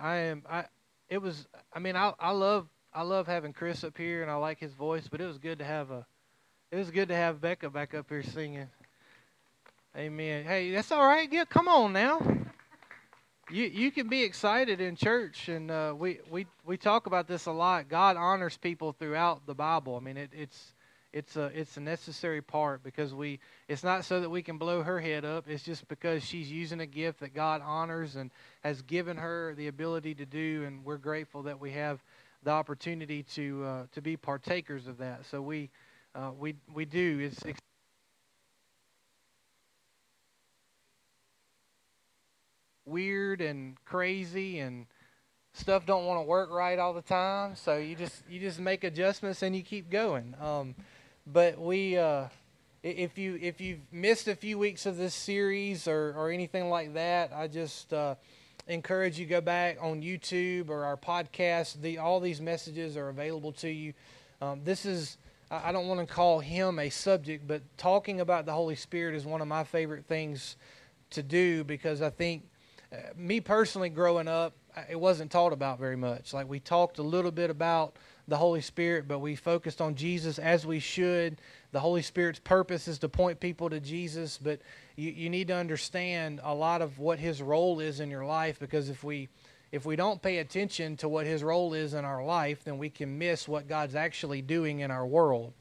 I am. I. It was. I mean, I. I love. I love having Chris up here, and I like his voice. But it was good to have a. It was good to have Becca back up here singing. Amen. Hey, that's all right. Yeah, come on now. You you can be excited in church, and uh, we we we talk about this a lot. God honors people throughout the Bible. I mean, it, it's it's a it's a necessary part because we it's not so that we can blow her head up. It's just because she's using a gift that God honors and has given her the ability to do, and we're grateful that we have the opportunity to uh, to be partakers of that. So we uh, we we do. It's weird and crazy and stuff don't want to work right all the time so you just you just make adjustments and you keep going um, but we uh, if you if you've missed a few weeks of this series or, or anything like that i just uh, encourage you go back on youtube or our podcast the all these messages are available to you um, this is i don't want to call him a subject but talking about the holy spirit is one of my favorite things to do because i think uh, me personally, growing up, it wasn't taught about very much. Like we talked a little bit about the Holy Spirit, but we focused on Jesus as we should. The Holy Spirit's purpose is to point people to Jesus, but you, you need to understand a lot of what His role is in your life because if we if we don't pay attention to what His role is in our life, then we can miss what God's actually doing in our world.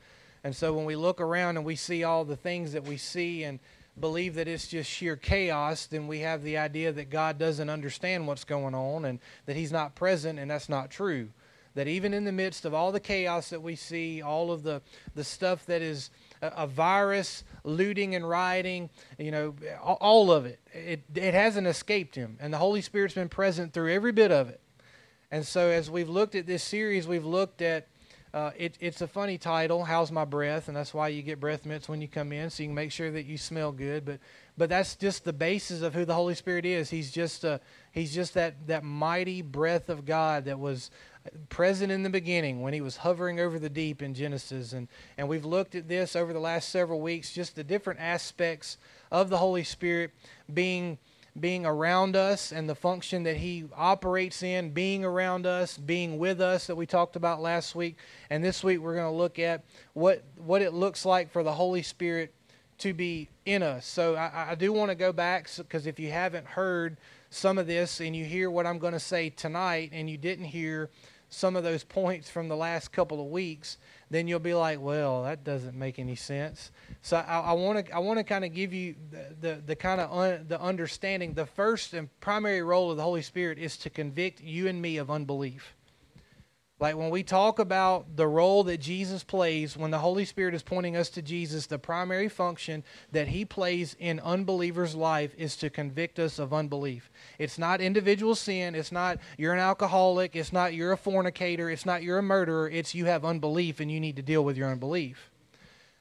And so when we look around and we see all the things that we see and believe that it's just sheer chaos, then we have the idea that God doesn't understand what's going on and that He's not present, and that's not true. That even in the midst of all the chaos that we see, all of the, the stuff that is a, a virus, looting and rioting, you know, all of it, it, it hasn't escaped Him. And the Holy Spirit's been present through every bit of it. And so as we've looked at this series, we've looked at uh, it, it's a funny title, "How's My Breath?" and that's why you get breath mints when you come in, so you can make sure that you smell good. But but that's just the basis of who the Holy Spirit is. He's just a, he's just that that mighty breath of God that was present in the beginning when he was hovering over the deep in Genesis. And and we've looked at this over the last several weeks, just the different aspects of the Holy Spirit being being around us and the function that He operates in, being around us, being with us that we talked about last week. And this week we're going to look at what, what it looks like for the Holy Spirit to be in us. So I, I do want to go back because if you haven't heard some of this and you hear what I'm going to say tonight and you didn't hear some of those points from the last couple of weeks, then you'll be like, well, that doesn't make any sense. So I want to I want to kind of give you the the, the kind of un, the understanding. The first and primary role of the Holy Spirit is to convict you and me of unbelief. Like when we talk about the role that Jesus plays, when the Holy Spirit is pointing us to Jesus, the primary function that He plays in unbelievers' life is to convict us of unbelief. It's not individual sin. It's not you're an alcoholic. It's not you're a fornicator. It's not you're a murderer. It's you have unbelief and you need to deal with your unbelief.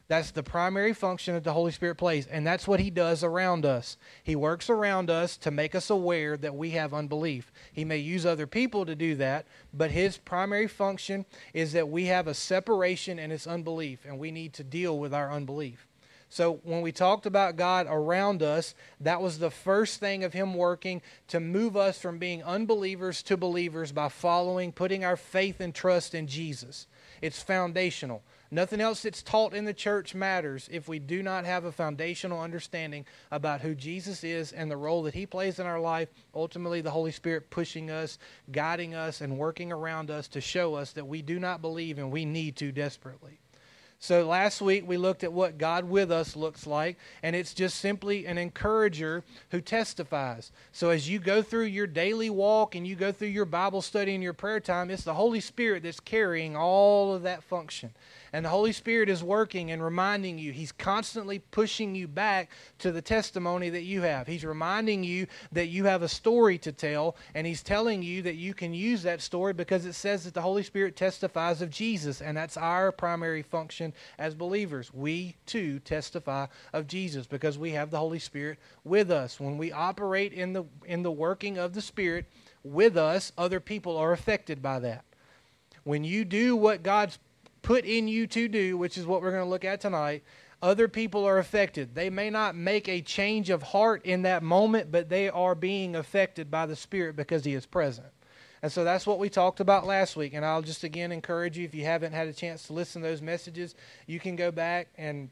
That's the primary function that the Holy Spirit plays, and that's what He does around us. He works around us to make us aware that we have unbelief. He may use other people to do that, but His primary function is that we have a separation and it's unbelief, and we need to deal with our unbelief. So when we talked about God around us, that was the first thing of Him working to move us from being unbelievers to believers by following, putting our faith and trust in Jesus. It's foundational. Nothing else that's taught in the church matters if we do not have a foundational understanding about who Jesus is and the role that he plays in our life. Ultimately, the Holy Spirit pushing us, guiding us, and working around us to show us that we do not believe and we need to desperately. So last week we looked at what God with us looks like, and it's just simply an encourager who testifies. So as you go through your daily walk and you go through your Bible study and your prayer time, it's the Holy Spirit that's carrying all of that function. And the Holy Spirit is working and reminding you. He's constantly pushing you back to the testimony that you have. He's reminding you that you have a story to tell, and He's telling you that you can use that story because it says that the Holy Spirit testifies of Jesus, and that's our primary function as believers. We too testify of Jesus because we have the Holy Spirit with us. When we operate in the in the working of the Spirit with us, other people are affected by that. When you do what God's put in you to do, which is what we're going to look at tonight, other people are affected. They may not make a change of heart in that moment, but they are being affected by the Spirit because He is present. And so that's what we talked about last week. And I'll just again encourage you, if you haven't had a chance to listen to those messages, you can go back and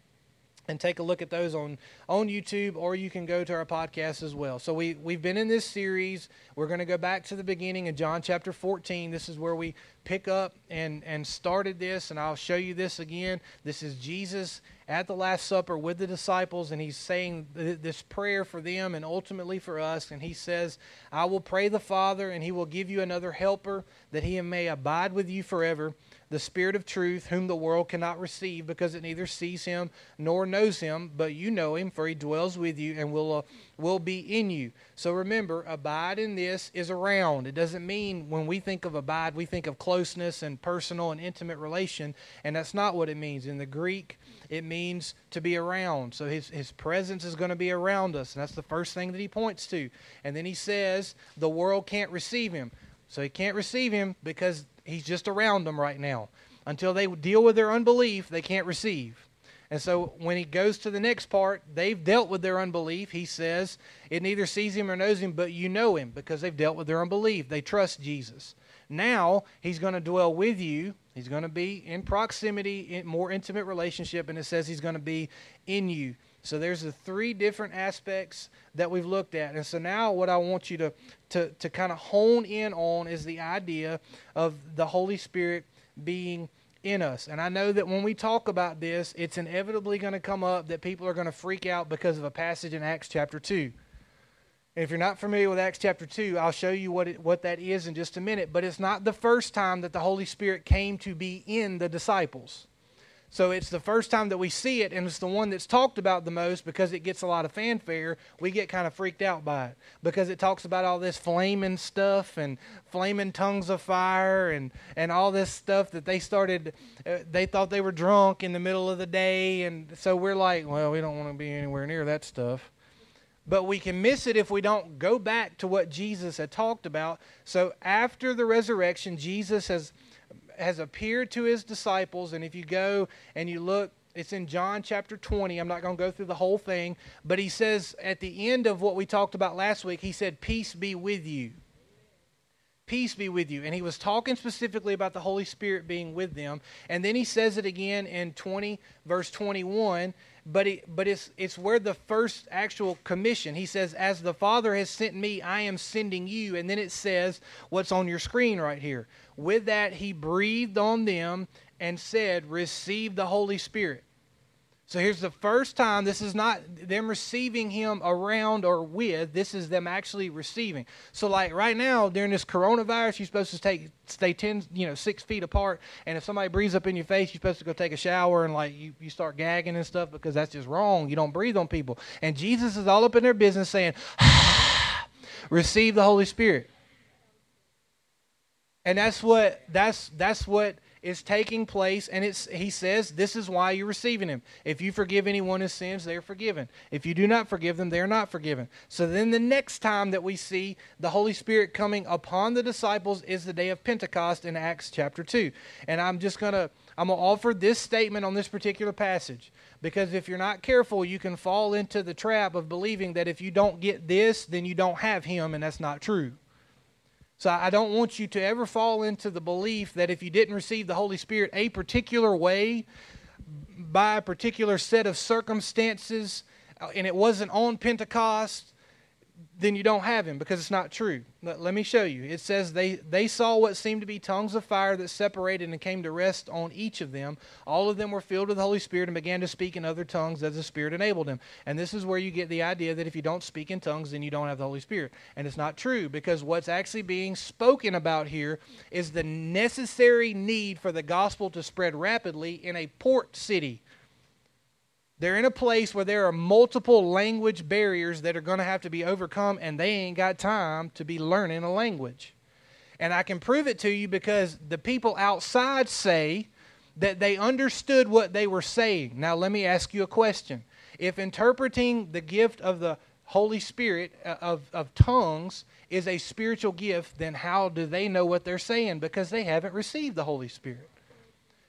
and take a look at those on on YouTube, or you can go to our podcast as well. So we we've been in this series. We're going to go back to the beginning of John chapter 14. This is where we pick up and and started this, and I'll show you this again. This is Jesus at the Last Supper with the disciples, and he's saying this prayer for them and ultimately for us. And he says, "I will pray the Father, and He will give you another Helper, that He may abide with you forever." The Spirit of truth, whom the world cannot receive because it neither sees him nor knows him, but you know him, for he dwells with you and will, uh, will be in you. So remember, abide in this is around. It doesn't mean when we think of abide, we think of closeness and personal and intimate relation, and that's not what it means. In the Greek, it means to be around. So his, his presence is going to be around us, and that's the first thing that he points to. And then he says, the world can't receive him. So he can't receive him because he's just around them right now. Until they deal with their unbelief, they can't receive. And so when he goes to the next part, they've dealt with their unbelief. He says, it neither sees him or knows him, but you know him because they've dealt with their unbelief. They trust Jesus. Now he's going to dwell with you. He's going to be in proximity, in more intimate relationship, and it says he's going to be in you. So there's the three different aspects that we've looked at. And so now what I want you to, to, to kind of hone in on is the idea of the Holy Spirit being in us. And I know that when we talk about this, it's inevitably going to come up that people are going to freak out because of a passage in Acts chapter 2. And if you're not familiar with Acts chapter 2, I'll show you what, it, what that is in just a minute. But it's not the first time that the Holy Spirit came to be in the disciples. So it's the first time that we see it, and it's the one that's talked about the most because it gets a lot of fanfare. We get kind of freaked out by it because it talks about all this flaming stuff and flaming tongues of fire and, and all this stuff that they started. Uh, they thought they were drunk in the middle of the day, and so we're like, well, we don't want to be anywhere near that stuff. But we can miss it if we don't go back to what Jesus had talked about. So after the resurrection, Jesus has has appeared to his disciples. And if you go and you look, it's in John chapter 20. I'm not going to go through the whole thing, but he says at the end of what we talked about last week, he said, Peace be with you. Peace be with you. And he was talking specifically about the Holy Spirit being with them. And then he says it again in 20, verse 21 but it, but it's it's where the first actual commission. He says, "As the Father has sent me, I am sending you." And then it says what's on your screen right here. With that, he breathed on them and said, "Receive the Holy Spirit." So here's the first time. This is not them receiving him around or with. This is them actually receiving. So like right now during this coronavirus, you're supposed to take stay ten, you know, six feet apart. And if somebody breathes up in your face, you're supposed to go take a shower and like you, you start gagging and stuff because that's just wrong. You don't breathe on people. And Jesus is all up in their business saying, "Receive the Holy Spirit." And that's what that's that's what is taking place, and it's, he says, This is why you're receiving him. If you forgive anyone his sins, they are forgiven. If you do not forgive them, they are not forgiven. So then the next time that we see the Holy Spirit coming upon the disciples is the day of Pentecost in Acts chapter 2. And I'm just going to. I'm going to offer this statement on this particular passage because if you're not careful, you can fall into the trap of believing that if you don't get this, then you don't have Him, and that's not true. So I don't want you to ever fall into the belief that if you didn't receive the Holy Spirit a particular way, by a particular set of circumstances, uh, and it wasn't on Pentecost, then you don't have him because it's not true. Let, let, me show you. It says they, they saw what seemed to be tongues of fire that separated and came to rest on each of them. All of them were filled with the Holy Spirit and began to speak in other tongues as the Spirit enabled them. And this is where you get the idea that if you don't speak in tongues, then you don't have the Holy Spirit. And it's not true because what's actually being spoken about here is the necessary need for the gospel to spread rapidly in a port city they're in a place where there are multiple language barriers that are going to have to be overcome, and they ain't got time to be learning a language. And I can prove it to you because the people outside say that they understood what they were saying. Now, let me ask you a question. If interpreting the gift of the Holy Spirit, uh, of, of tongues, is a spiritual gift, then how do they know what they're saying? Because they haven't received the Holy Spirit.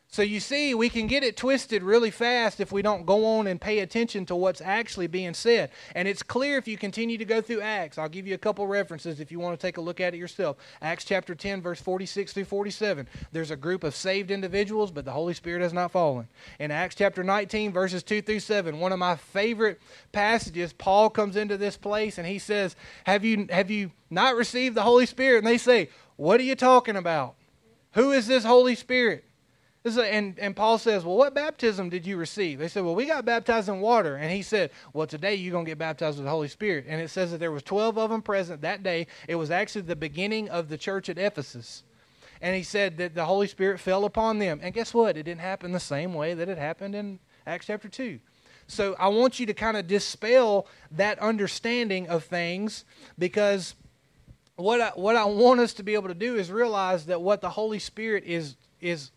So you see, we can get it twisted really fast if we don't go on and pay attention to what's actually being said. And it's clear if you continue to go through Acts. I'll give you a couple references if you want to take a look at it yourself. Acts chapter 10, verse 46 through 47. There's a group of saved individuals, but the Holy Spirit has not fallen. In Acts chapter 19, verses 2 through 7, one of my favorite passages, Paul comes into this place and he says, Have you, have you not received the Holy Spirit? And they say, What are you talking about? Who is this Holy Spirit? A, and, and Paul says, Well, what baptism did you receive? They said, Well, we got baptized in water. And he said, Well, today you're going to get baptized with the Holy Spirit. And it says that there was 12 of them present that day. It was actually the beginning of the church at Ephesus. And he said that the Holy Spirit fell upon them. And guess what? It didn't happen the same way that it happened in Acts chapter 2. So I want you to kind of dispel that understanding of things because what I, what I want us to be able to do is realize that what the Holy Spirit is is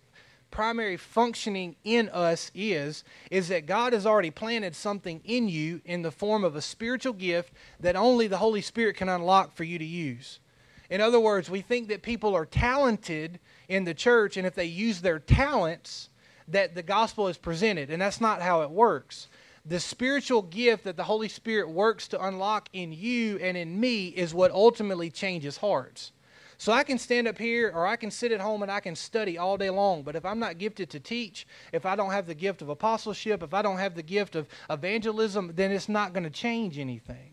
primary functioning in us is is that God has already planted something in you in the form of a spiritual gift that only the Holy Spirit can unlock for you to use. In other words, we think that people are talented in the church and if they use their talents that the gospel is presented and that's not how it works. The spiritual gift that the Holy Spirit works to unlock in you and in me is what ultimately changes hearts. So I can stand up here or I can sit at home and I can study all day long. But if I'm not gifted to teach, if I don't have the gift of apostleship, if I don't have the gift of evangelism, then it's not going to change anything.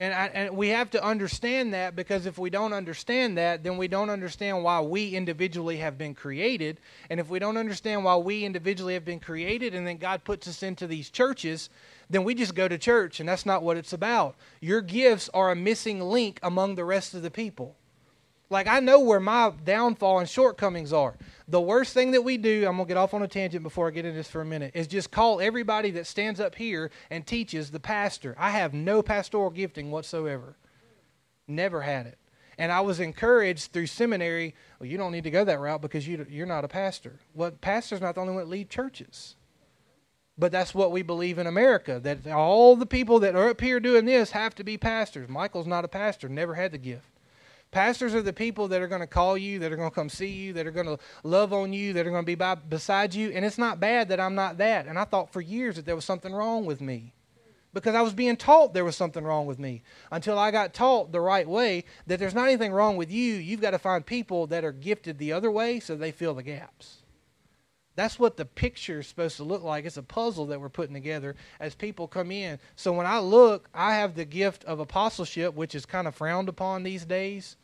And, I, and, we have to understand that because if we don't understand that, then we don't understand why we individually have been created. And if we don't understand why we individually have been created and then God puts us into these churches, then we just go to church, and that's not what it's about. Your gifts are a missing link among the rest of the people. Like, I know where my downfall and shortcomings are. The worst thing that we do, I'm to get off on a tangent before I get into this for a minute, is just call everybody that stands up here and teaches the pastor. I have no pastoral gifting whatsoever. Never had it. And I was encouraged through seminary, well, you don't need to go that route because you, you're not a pastor. Well, pastor's not the only one that lead churches. But that's what we believe in America that all the people that are up here doing this have to be pastors. Michael's not a pastor, never had the gift. Pastors are the people that are going to call you, that are going to come see you, that are going to love on you, that are going to be by, beside you. And it's not bad that I'm not that. And I thought for years that there was something wrong with me because I was being taught there was something wrong with me until I got taught the right way that there's not anything wrong with you. You've got to find people that are gifted the other way so they fill the gaps. That's what the picture is supposed to look like. It's a puzzle that we're putting together as people come in. So when I look, I have the gift of apostleship, which is kind of frowned upon these days.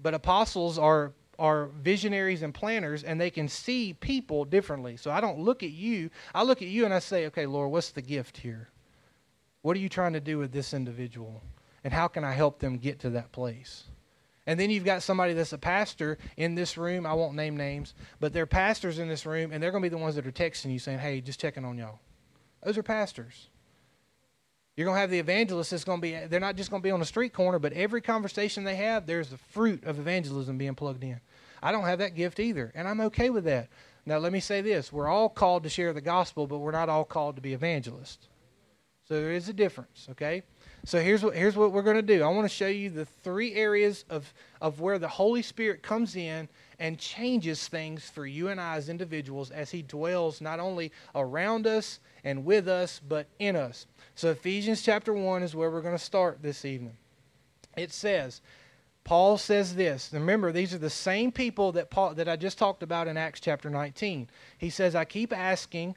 But apostles are are visionaries and planners and they can see people differently. So I don't look at you. I look at you and I say, "Okay, Lord, what's the gift here? What are you trying to do with this individual? And how can I help them get to that place?" And then you've got somebody that's a pastor in this room. I won't name names, but they're pastors in this room, and they're going to be the ones that are texting you saying, hey, just checking on y'all. Those are pastors. You're going to have the evangelists that's going to be, they're not just going to be on the street corner, but every conversation they have, there's the fruit of evangelism being plugged in. I don't have that gift either, and I'm okay with that. Now, let me say this we're all called to share the gospel, but we're not all called to be evangelists. So there is a difference, okay? So here's what, here's what we're going to do. I want to show you the three areas of, of where the Holy Spirit comes in and changes things for you and I as individuals as He dwells not only around us and with us, but in us. So Ephesians chapter 1 is where we're going to start this evening. It says, Paul says this. Remember, these are the same people that Paul that I just talked about in Acts chapter 19. He says, I keep asking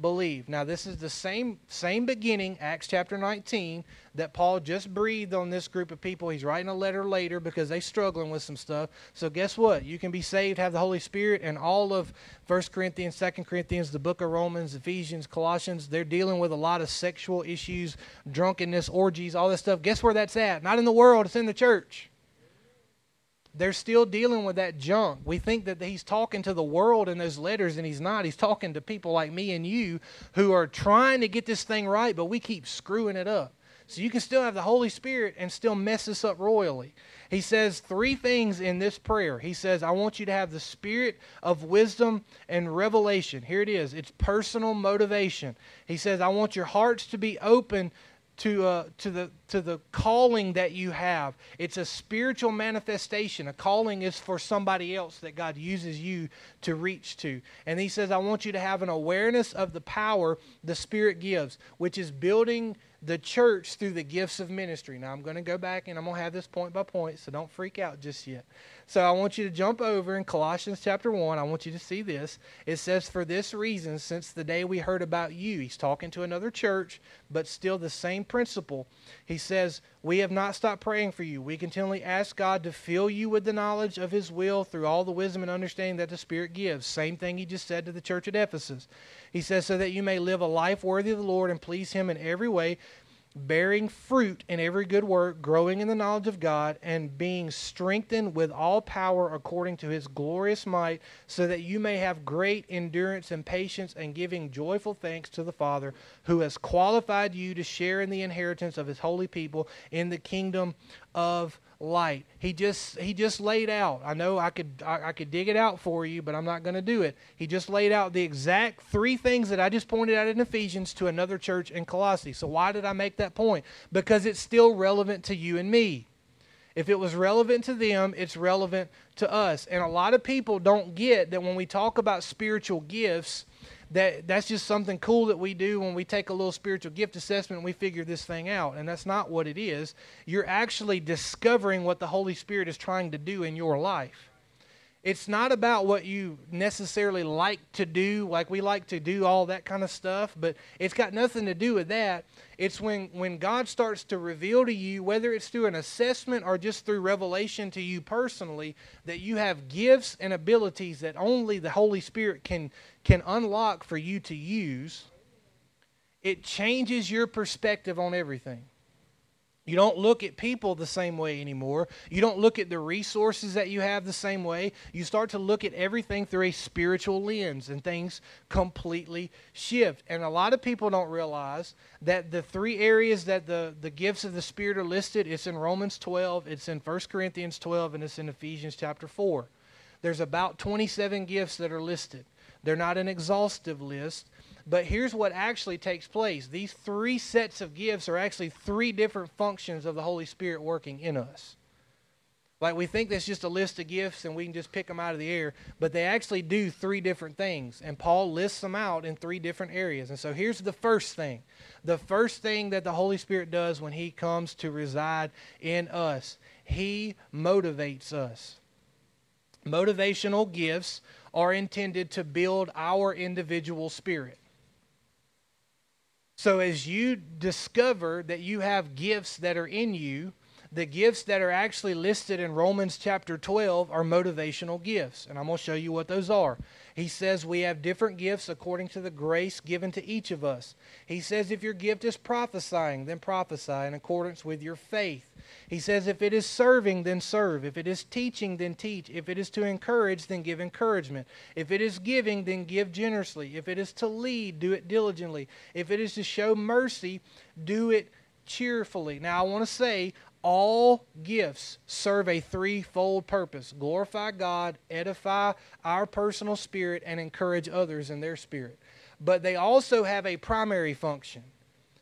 believe. Now this is the same same beginning, Acts chapter 19, that Paul just breathed on this group of people. He's writing a letter later because they're struggling with some stuff. So guess what? You can be saved, have the Holy Spirit, and all of 1 Corinthians, 2 Corinthians, the book of Romans, Ephesians, Colossians, they're dealing with a lot of sexual issues, drunkenness, orgies, all this stuff. Guess where that's at? Not in the world, it's in the church they're still dealing with that junk. We think that he's talking to the world in those letters, and he's not. He's talking to people like me and you who are trying to get this thing right, but we keep screwing it up. So you can still have the Holy Spirit and still mess this up royally. He says three things in this prayer. He says, I want you to have the spirit of wisdom and revelation. Here it is it's personal motivation. He says, I want your hearts to be open to uh, to the to the calling that you have. It's a spiritual manifestation. A calling is for somebody else that God uses you to reach to. And he says, I want you to have an awareness of the power the Spirit gives, which is building the church through the gifts of ministry. Now I'm going to go back and I'm going to have this point by point, so don't freak out just yet. So I want you to jump over in Colossians chapter 1. I want you to see this. It says, For this reason, since the day we heard about you, he's talking to another church, but still the same principle. He says, We have not stopped praying for you. We continually ask God to fill you with the knowledge of his will through all the wisdom and understanding that the Spirit gives. Same thing he just said to the church at Ephesus. He says, So that you may live a life worthy of the Lord and please him in every way bearing fruit in every good work, growing in the knowledge of God, and being strengthened with all power according to his glorious might, so that you may have great endurance and patience, and giving joyful thanks to the Father, who has qualified you to share in the inheritance of his holy people in the kingdom of light. He just he just laid out. I know I could I, I could dig it out for you, but I'm not going to do it. He just laid out the exact three things that I just pointed out in Ephesians to another church in Colossae. So why did I make that point? Because it's still relevant to you and me. If it was relevant to them, it's relevant to us. And a lot of people don't get that when we talk about spiritual gifts, that that's just something cool that we do when we take a little spiritual gift assessment and we figure this thing out. And that's not what it is. You're actually discovering what the holy spirit is trying to do in your life. It's not about what you necessarily like to do like we like to do all that kind of stuff but it's got nothing to do with that. It's when when god starts to reveal to you whether it's through an assessment or just through revelation to you personally that you have gifts and abilities that only the holy spirit can can unlock for you to use it changes your perspective on everything you don't look at people the same way anymore. You don't look at the resources that you have the same way. You start to look at everything through a spiritual lens, and things completely shift. And a lot of people don't realize that the three areas that the, the gifts of the Spirit are listed it's in Romans 12, it's in 1 Corinthians 12, and it's in Ephesians chapter 4. There's about 27 gifts that are listed. They're not an exhaustive list, but here's what actually takes place these three sets of gifts are actually three different functions of the Holy Spirit working in us. Like we think that's just a list of gifts and we can just pick them out of the air, but they actually do three different things. And Paul lists them out in three different areas. And so here's the first thing the first thing that the Holy Spirit does when he comes to reside in us, he motivates us. Motivational gifts are intended to build our individual spirit. So, as you discover that you have gifts that are in you, the gifts that are actually listed in Romans chapter 12 are motivational gifts. And I'm going to show you what those are. He says we have different gifts according to the grace given to each of us. He says if your gift is prophesying, then prophesy in accordance with your faith. He says if it is serving, then serve. If it is teaching, then teach. If it is to encourage, then give encouragement. If it is giving, then give generously. If it is to lead, do it diligently. If it is to show mercy, do it cheerfully. Now, I want to say all gifts serve a threefold purpose glorify God, edify our personal spirit, and encourage others in their spirit. But they also have a primary function.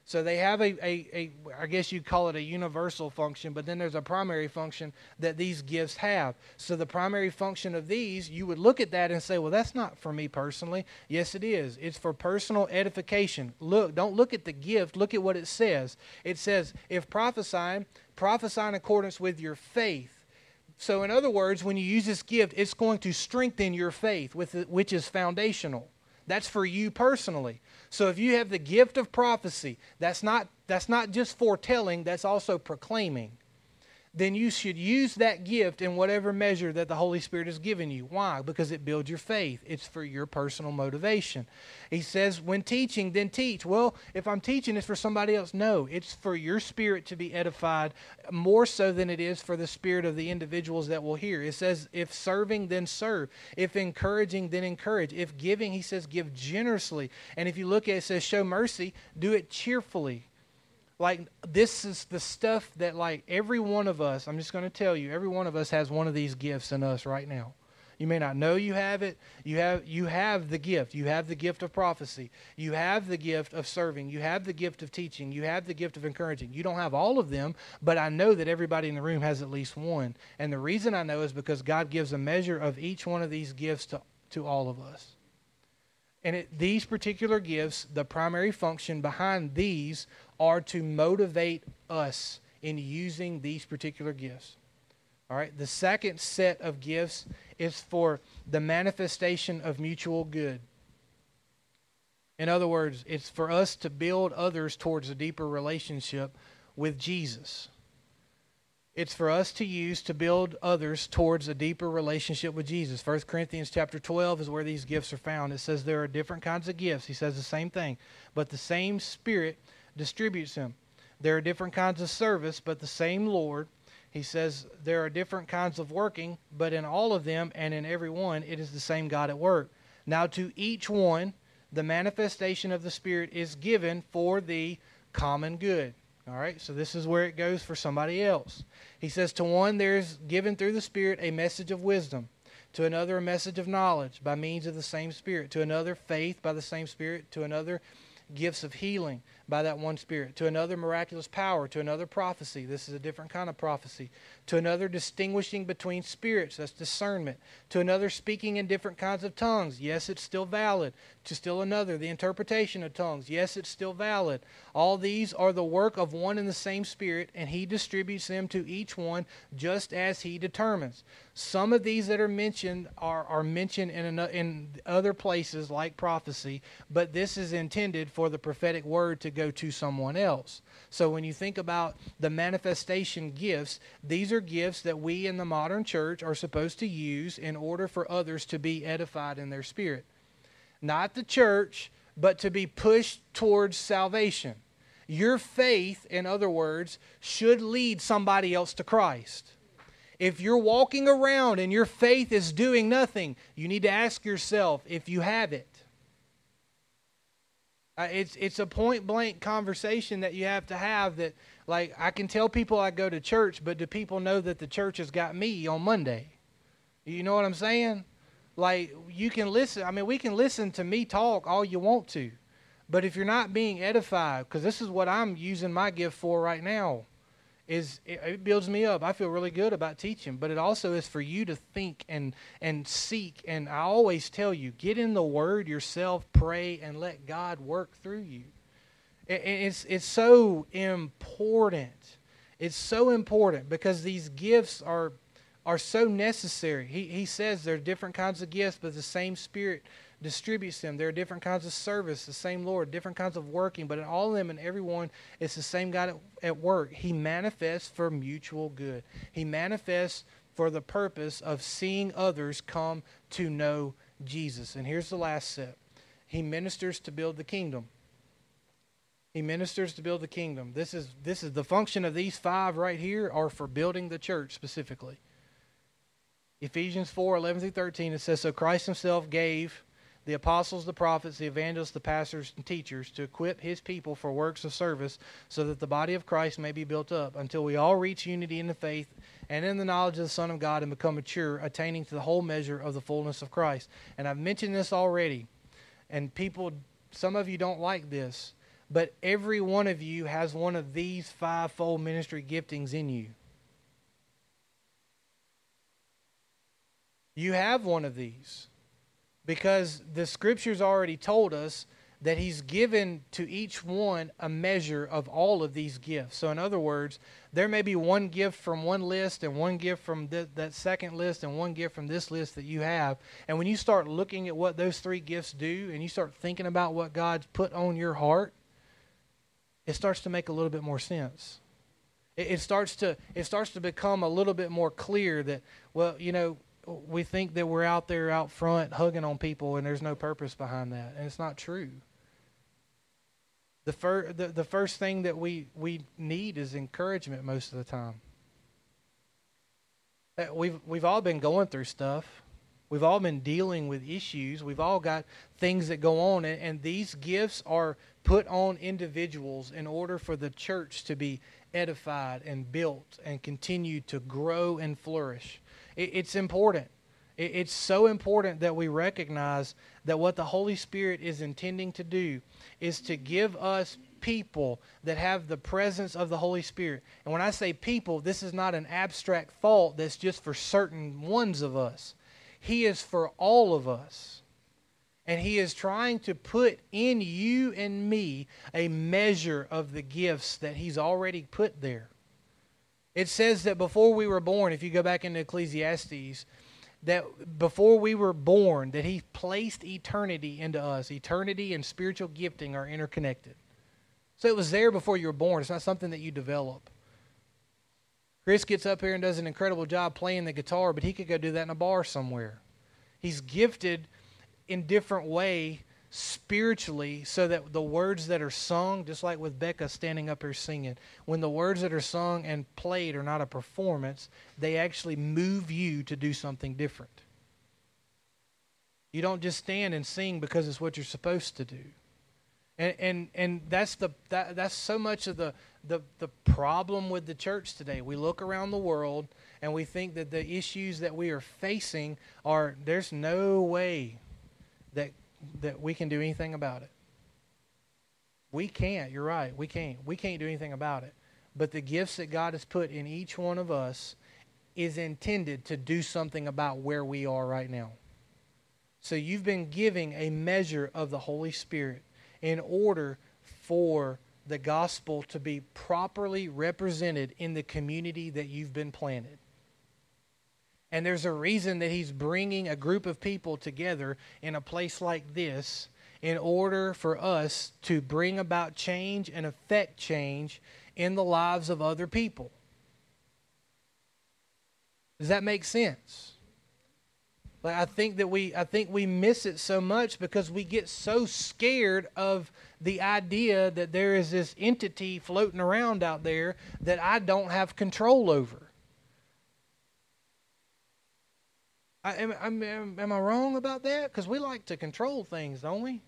So they have a, a, a, I guess you'd call it a universal function, but then there's a primary function that these gifts have. So the primary function of these, you would look at that and say, well, that's not for me personally. Yes, it is. It's for personal edification. Look, don't look at the gift, look at what it says. It says, if prophesying, prophesy in accordance with your faith. So, in other words, when you use this gift, it's going to strengthen your faith, with which is foundational. That's for you personally. So if you have the gift of prophecy, that's not, that's not just foretelling, that's also proclaiming. Then you should use that gift in whatever measure that the Holy Spirit has given you. Why? Because it builds your faith. It's for your personal motivation. He says, when teaching, then teach. Well, if I'm teaching, it's for somebody else. No, it's for your spirit to be edified more so than it is for the spirit of the individuals that will hear. It says, if serving, then serve. If encouraging, then encourage. If giving, he says, give generously. And if you look at it, it says, show mercy, do it cheerfully. Like this is the stuff that like every one of us, I'm just going to tell you, every one of us has one of these gifts in us right now. You may not know you have it. You have you have the gift. You have the gift of prophecy. You have the gift of serving. You have the gift of teaching. You have the gift of encouraging. You don't have all of them, but I know that everybody in the room has at least one. And the reason I know is because God gives a measure of each one of these gifts to to all of us. And it, these particular gifts, the primary function behind these are to motivate us in using these particular gifts. All right, the second set of gifts is for the manifestation of mutual good. In other words, it's for us to build others towards a deeper relationship with Jesus it's for us to use to build others towards a deeper relationship with Jesus. 1 Corinthians chapter 12 is where these gifts are found. It says there are different kinds of gifts. He says the same thing, but the same Spirit distributes them. There are different kinds of service, but the same Lord. He says there are different kinds of working, but in all of them and in every one, it is the same God at work. Now, to each one, the manifestation of the Spirit is given for the common good. All right, so this is where it goes for somebody else. He says, To one there's given through the Spirit a message of wisdom, to another a message of knowledge by means of the same Spirit, to another faith by the same Spirit, to another gifts of healing by that one Spirit, to another miraculous power, to another prophecy. This is a different kind of prophecy. To another distinguishing between spirits, that's discernment. To another speaking in different kinds of tongues. Yes, it's still valid. To still another, the interpretation of tongues. Yes, it's still valid. All these are the work of one and the same Spirit, and He distributes them to each one just as He determines. Some of these that are mentioned are, are mentioned in, in other places like prophecy, but this is intended for the prophetic word to go to someone else. So when you think about the manifestation gifts, these are gifts that we in the modern church are supposed to use in order for others to be edified in their spirit. Not the church, but to be pushed towards salvation. Your faith, in other words, should lead somebody else to Christ. If you're walking around and your faith is doing nothing, you need to ask yourself if you have it. Uh, it's it's a point blank conversation that you have to have that like I can tell people I go to church, but do people know that the church has got me on Monday? You know what I'm saying? Like you can listen. I mean, we can listen to me talk all you want to, but if you're not being edified, because this is what I'm using my gift for right now is it, builds me up. I feel really good about teaching, but it also is for you to think and and seek. And I always tell you, get in the Word yourself, pray, and let God work through you. It, it's it's so important. It's so important because these gifts are are so necessary. He he says there are different kinds of gifts, but the same Spirit distributes them. There are different kinds of service, the same Lord, different kinds of working, but in all of them and everyone, it's the same God at, at work. He manifests for mutual good. He manifests for the purpose of seeing others come to know Jesus. And here's the last step He ministers to build the kingdom. He ministers to build the kingdom. This is this is the function of these five right here are for building the church specifically. Ephesians 4, 11 through 13, it says, So Christ himself gave the apostles, the prophets, the evangelists, the pastors, and teachers to equip his people for works of service so that the body of Christ may be built up until we all reach unity in the faith and in the knowledge of the Son of God and become mature, attaining to the whole measure of the fullness of Christ. And I've mentioned this already, and people, some of you don't like this, but every one of you has one of these fivefold ministry giftings in you. You have one of these because the scriptures already told us that he's given to each one a measure of all of these gifts. So, in other words, there may be one gift from one list and one gift from th- that second list and one gift from this list that you have. And when you start looking at what those three gifts do and you start thinking about what God's put on your heart, it starts to make a little bit more sense. It, it starts to it starts to become a little bit more clear that well, you know, we think that we're out there out front hugging on people and there's no purpose behind that and it's not true the, fir- the, the first thing that we, we need is encouragement most of the time uh, we've, we've all been going through stuff We've all been dealing with issues. We've all got things that go on, and, and these gifts are put on individuals in order for the church to be edified and built and continue to grow and flourish. It, it's important. It, it's so important that we recognize that what the Holy Spirit is intending to do is to give us people that have the presence of the Holy Spirit. And when I say people, this is not an abstract thought that's just for certain ones of us. He is for all of us. And He is trying to put in you and me a measure of the gifts that He's already put there. It says that before we were born, if you go back into Ecclesiastes, that before we were born, that He placed eternity into us. Eternity and spiritual gifting are interconnected. So it was there before you were born. It's not something that you develop. Chris gets up here and does an incredible job playing the guitar, but he could go do that in a bar somewhere. He's gifted in different way spiritually so that the words that are sung just like with becca standing up here singing when the words that are sung and played are not a performance they actually move you to do something different. You don't just stand and sing because it's what you're supposed to do. And and, and that's the that, that's so much of the, the the problem with the church today. We look around the world and we think that the issues that we are facing are there's no way that that we can do anything about it. We can't. You're right. We can't. We can't do anything about it. But the gifts that God has put in each one of us is intended to do something about where we are right now. So you've been giving a measure of the Holy Spirit in order for the gospel to be properly represented in the community that you've been planted. And there's a reason that he's bringing a group of people together in a place like this in order for us to bring about change and affect change in the lives of other people. Does that make sense? Like I think that we I think we miss it so much because we get so scared of the idea that there is this entity floating around out there that I don't have control over. I, am, am, am I wrong about that? Because we like to control things, don't we?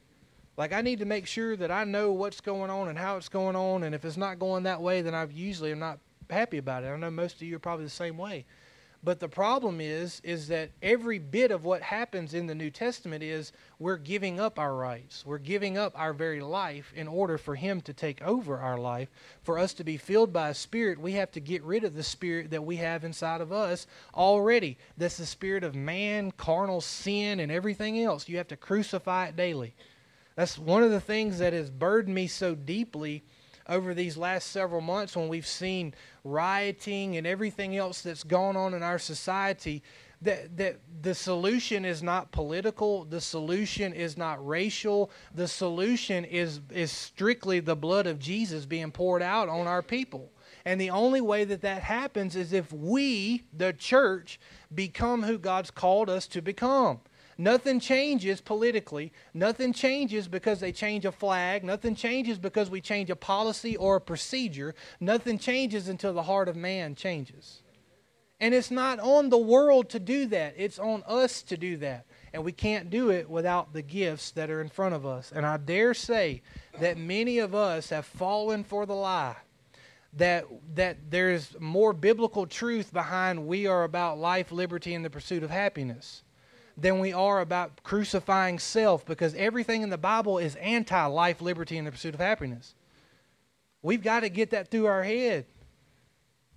Like I need to make sure that I know what's going on and how it's going on, and if it's not going that way, then I usually am not happy about it. I know most of you are probably the same way. But the problem is, is that every bit of what happens in the New Testament is we're giving up our rights. We're giving up our very life in order for Him to take over our life. For us to be filled by a Spirit, we have to get rid of the Spirit that we have inside of us already. That's the spirit of man, carnal sin, and everything else. You have to crucify it daily. That's one of the things that has burdened me so deeply over these last several months when we've seen rioting and everything else that's gone on in our society that, that the solution is not political the solution is not racial the solution is is strictly the blood of jesus being poured out on our people. And the only way that that happens is if we the church become who god's called us to become Nothing changes politically. Nothing changes because they change a flag. Nothing changes because we change a policy or a procedure. Nothing changes until the heart of man changes. And it's not on the world to do that, it's on us to do that. And we can't do it without the gifts that are in front of us. And I dare say that many of us have fallen for the lie that that there's more biblical truth behind we are about life, liberty, and the pursuit of happiness than we are about crucifying self because everything in the Bible is anti life, liberty, and the pursuit of happiness. We've got to get that through our head.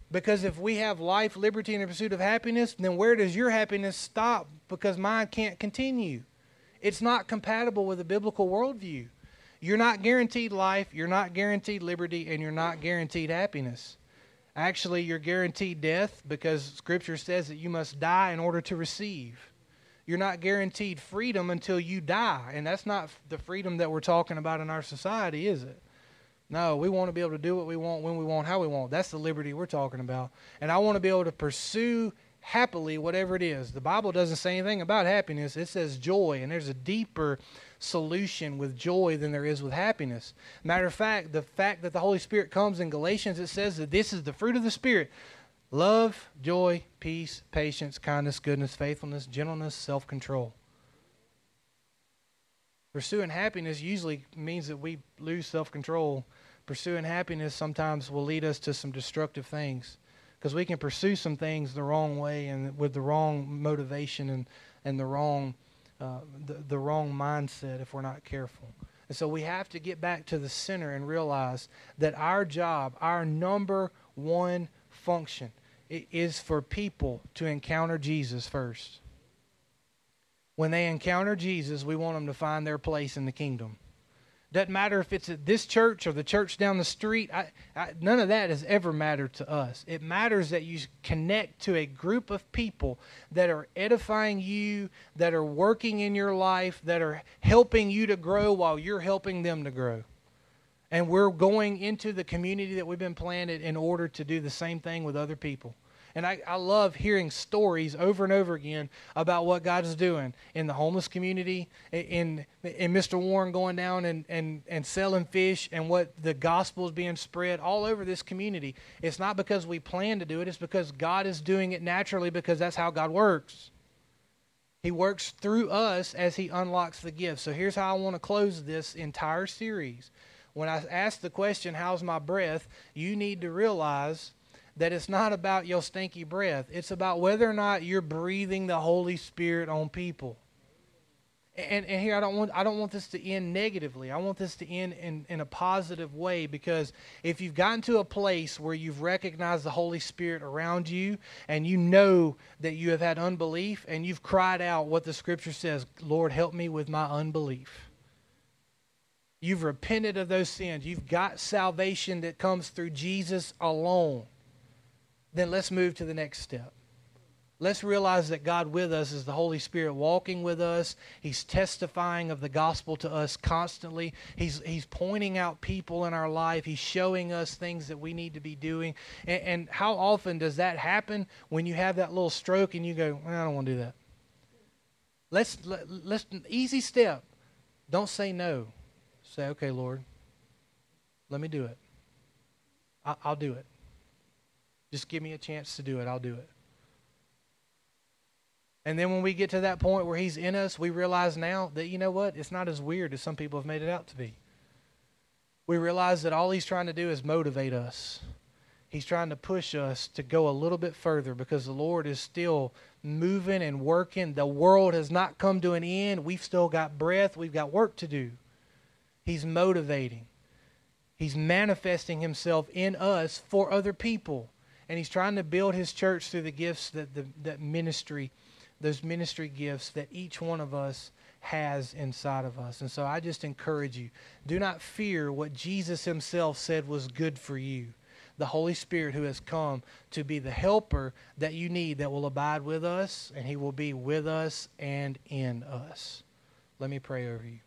Because if we have life, liberty, and the pursuit of happiness, then where does your happiness stop? Because mine can't continue. It's not compatible with a biblical worldview. You're not guaranteed life, you're not guaranteed liberty, and you're not guaranteed happiness. Actually, you're guaranteed death because Scripture says that you must die in order to receive you're not guaranteed freedom until you die. And that's not the freedom that we're talking about in our society, is it? No, we want to be able to do what we want, when we want, how we want. That's the liberty we're talking about. And I want to be able to pursue happily whatever it is. The Bible doesn't say anything about happiness, it says joy. And there's a deeper solution with joy than there is with happiness. Matter of fact, the fact that the Holy Spirit comes in Galatians, it says that this is the fruit of the Spirit Love, joy, peace, patience, kindness, goodness, faithfulness, gentleness, self control. Pursuing happiness usually means that we lose self control. Pursuing happiness sometimes will lead us to some destructive things because we can pursue some things the wrong way and with the wrong motivation and, and the wrong uh, the, the wrong mindset if we're not careful. And so we have to get back to the center and realize that our job, our number one function, is for people to encounter Jesus first. When they encounter Jesus, we want them to find their place in the kingdom. Doesn't matter if it's at this church or the church down the street. I, I, none of that has ever mattered to us. It matters that you connect to a group of people that are edifying you, that are working in your life, that are helping you to grow while you're helping them to grow. And we're going into the community that we've been planted in order to do the same thing with other people. And I, I love hearing stories over and over again about what God is doing in the homeless community, in, in Mr. Warren going down and, and, and selling fish, and what the gospel is being spread all over this community. It's not because we plan to do it, it's because God is doing it naturally because that's how God works. He works through us as He unlocks the gifts. So here's how I want to close this entire series. When I ask the question, How's my breath? you need to realize that it's not about your stinky breath. It's about whether or not you're breathing the Holy Spirit on people. And, and here I don't want I don't want this to end negatively. I want this to end in, in a positive way because if you've gotten to a place where you've recognized the Holy Spirit around you and you know that you have had unbelief and you've cried out what the scripture says, Lord, help me with my unbelief. You've repented of those sins. You've got salvation that comes through Jesus alone then let's move to the next step. Let's realize that God with us is the Holy Spirit walking with us. He's testifying of the gospel to us constantly. He's, he's pointing out people in our life. He's showing us things that we need to be doing. And, and how often does that happen when you have that little stroke and you go, I don't want to do that? Let's, let, let's, easy step. Don't say no. Say, okay, Lord, let me do it. I'll do it. Just give me a chance to do it. I'll do it. And then when we get to that point where He's in us, we realize now that, you know what? It's not as weird as some people have made it out to be. We realize that all He's trying to do is motivate us. He's trying to push us to go a little bit further because the Lord is still moving and working. The world has not come to an end. We've still got breath. We've got work to do. He's motivating. He's manifesting himself in us for other people and he's trying to build his church through the gifts that the that ministry those ministry gifts that each one of us has inside of us. And so I just encourage you, do not fear what Jesus himself said was good for you. The Holy Spirit who has come to be the helper that you need that will abide with us and he will be with us and in us. Let me pray over you.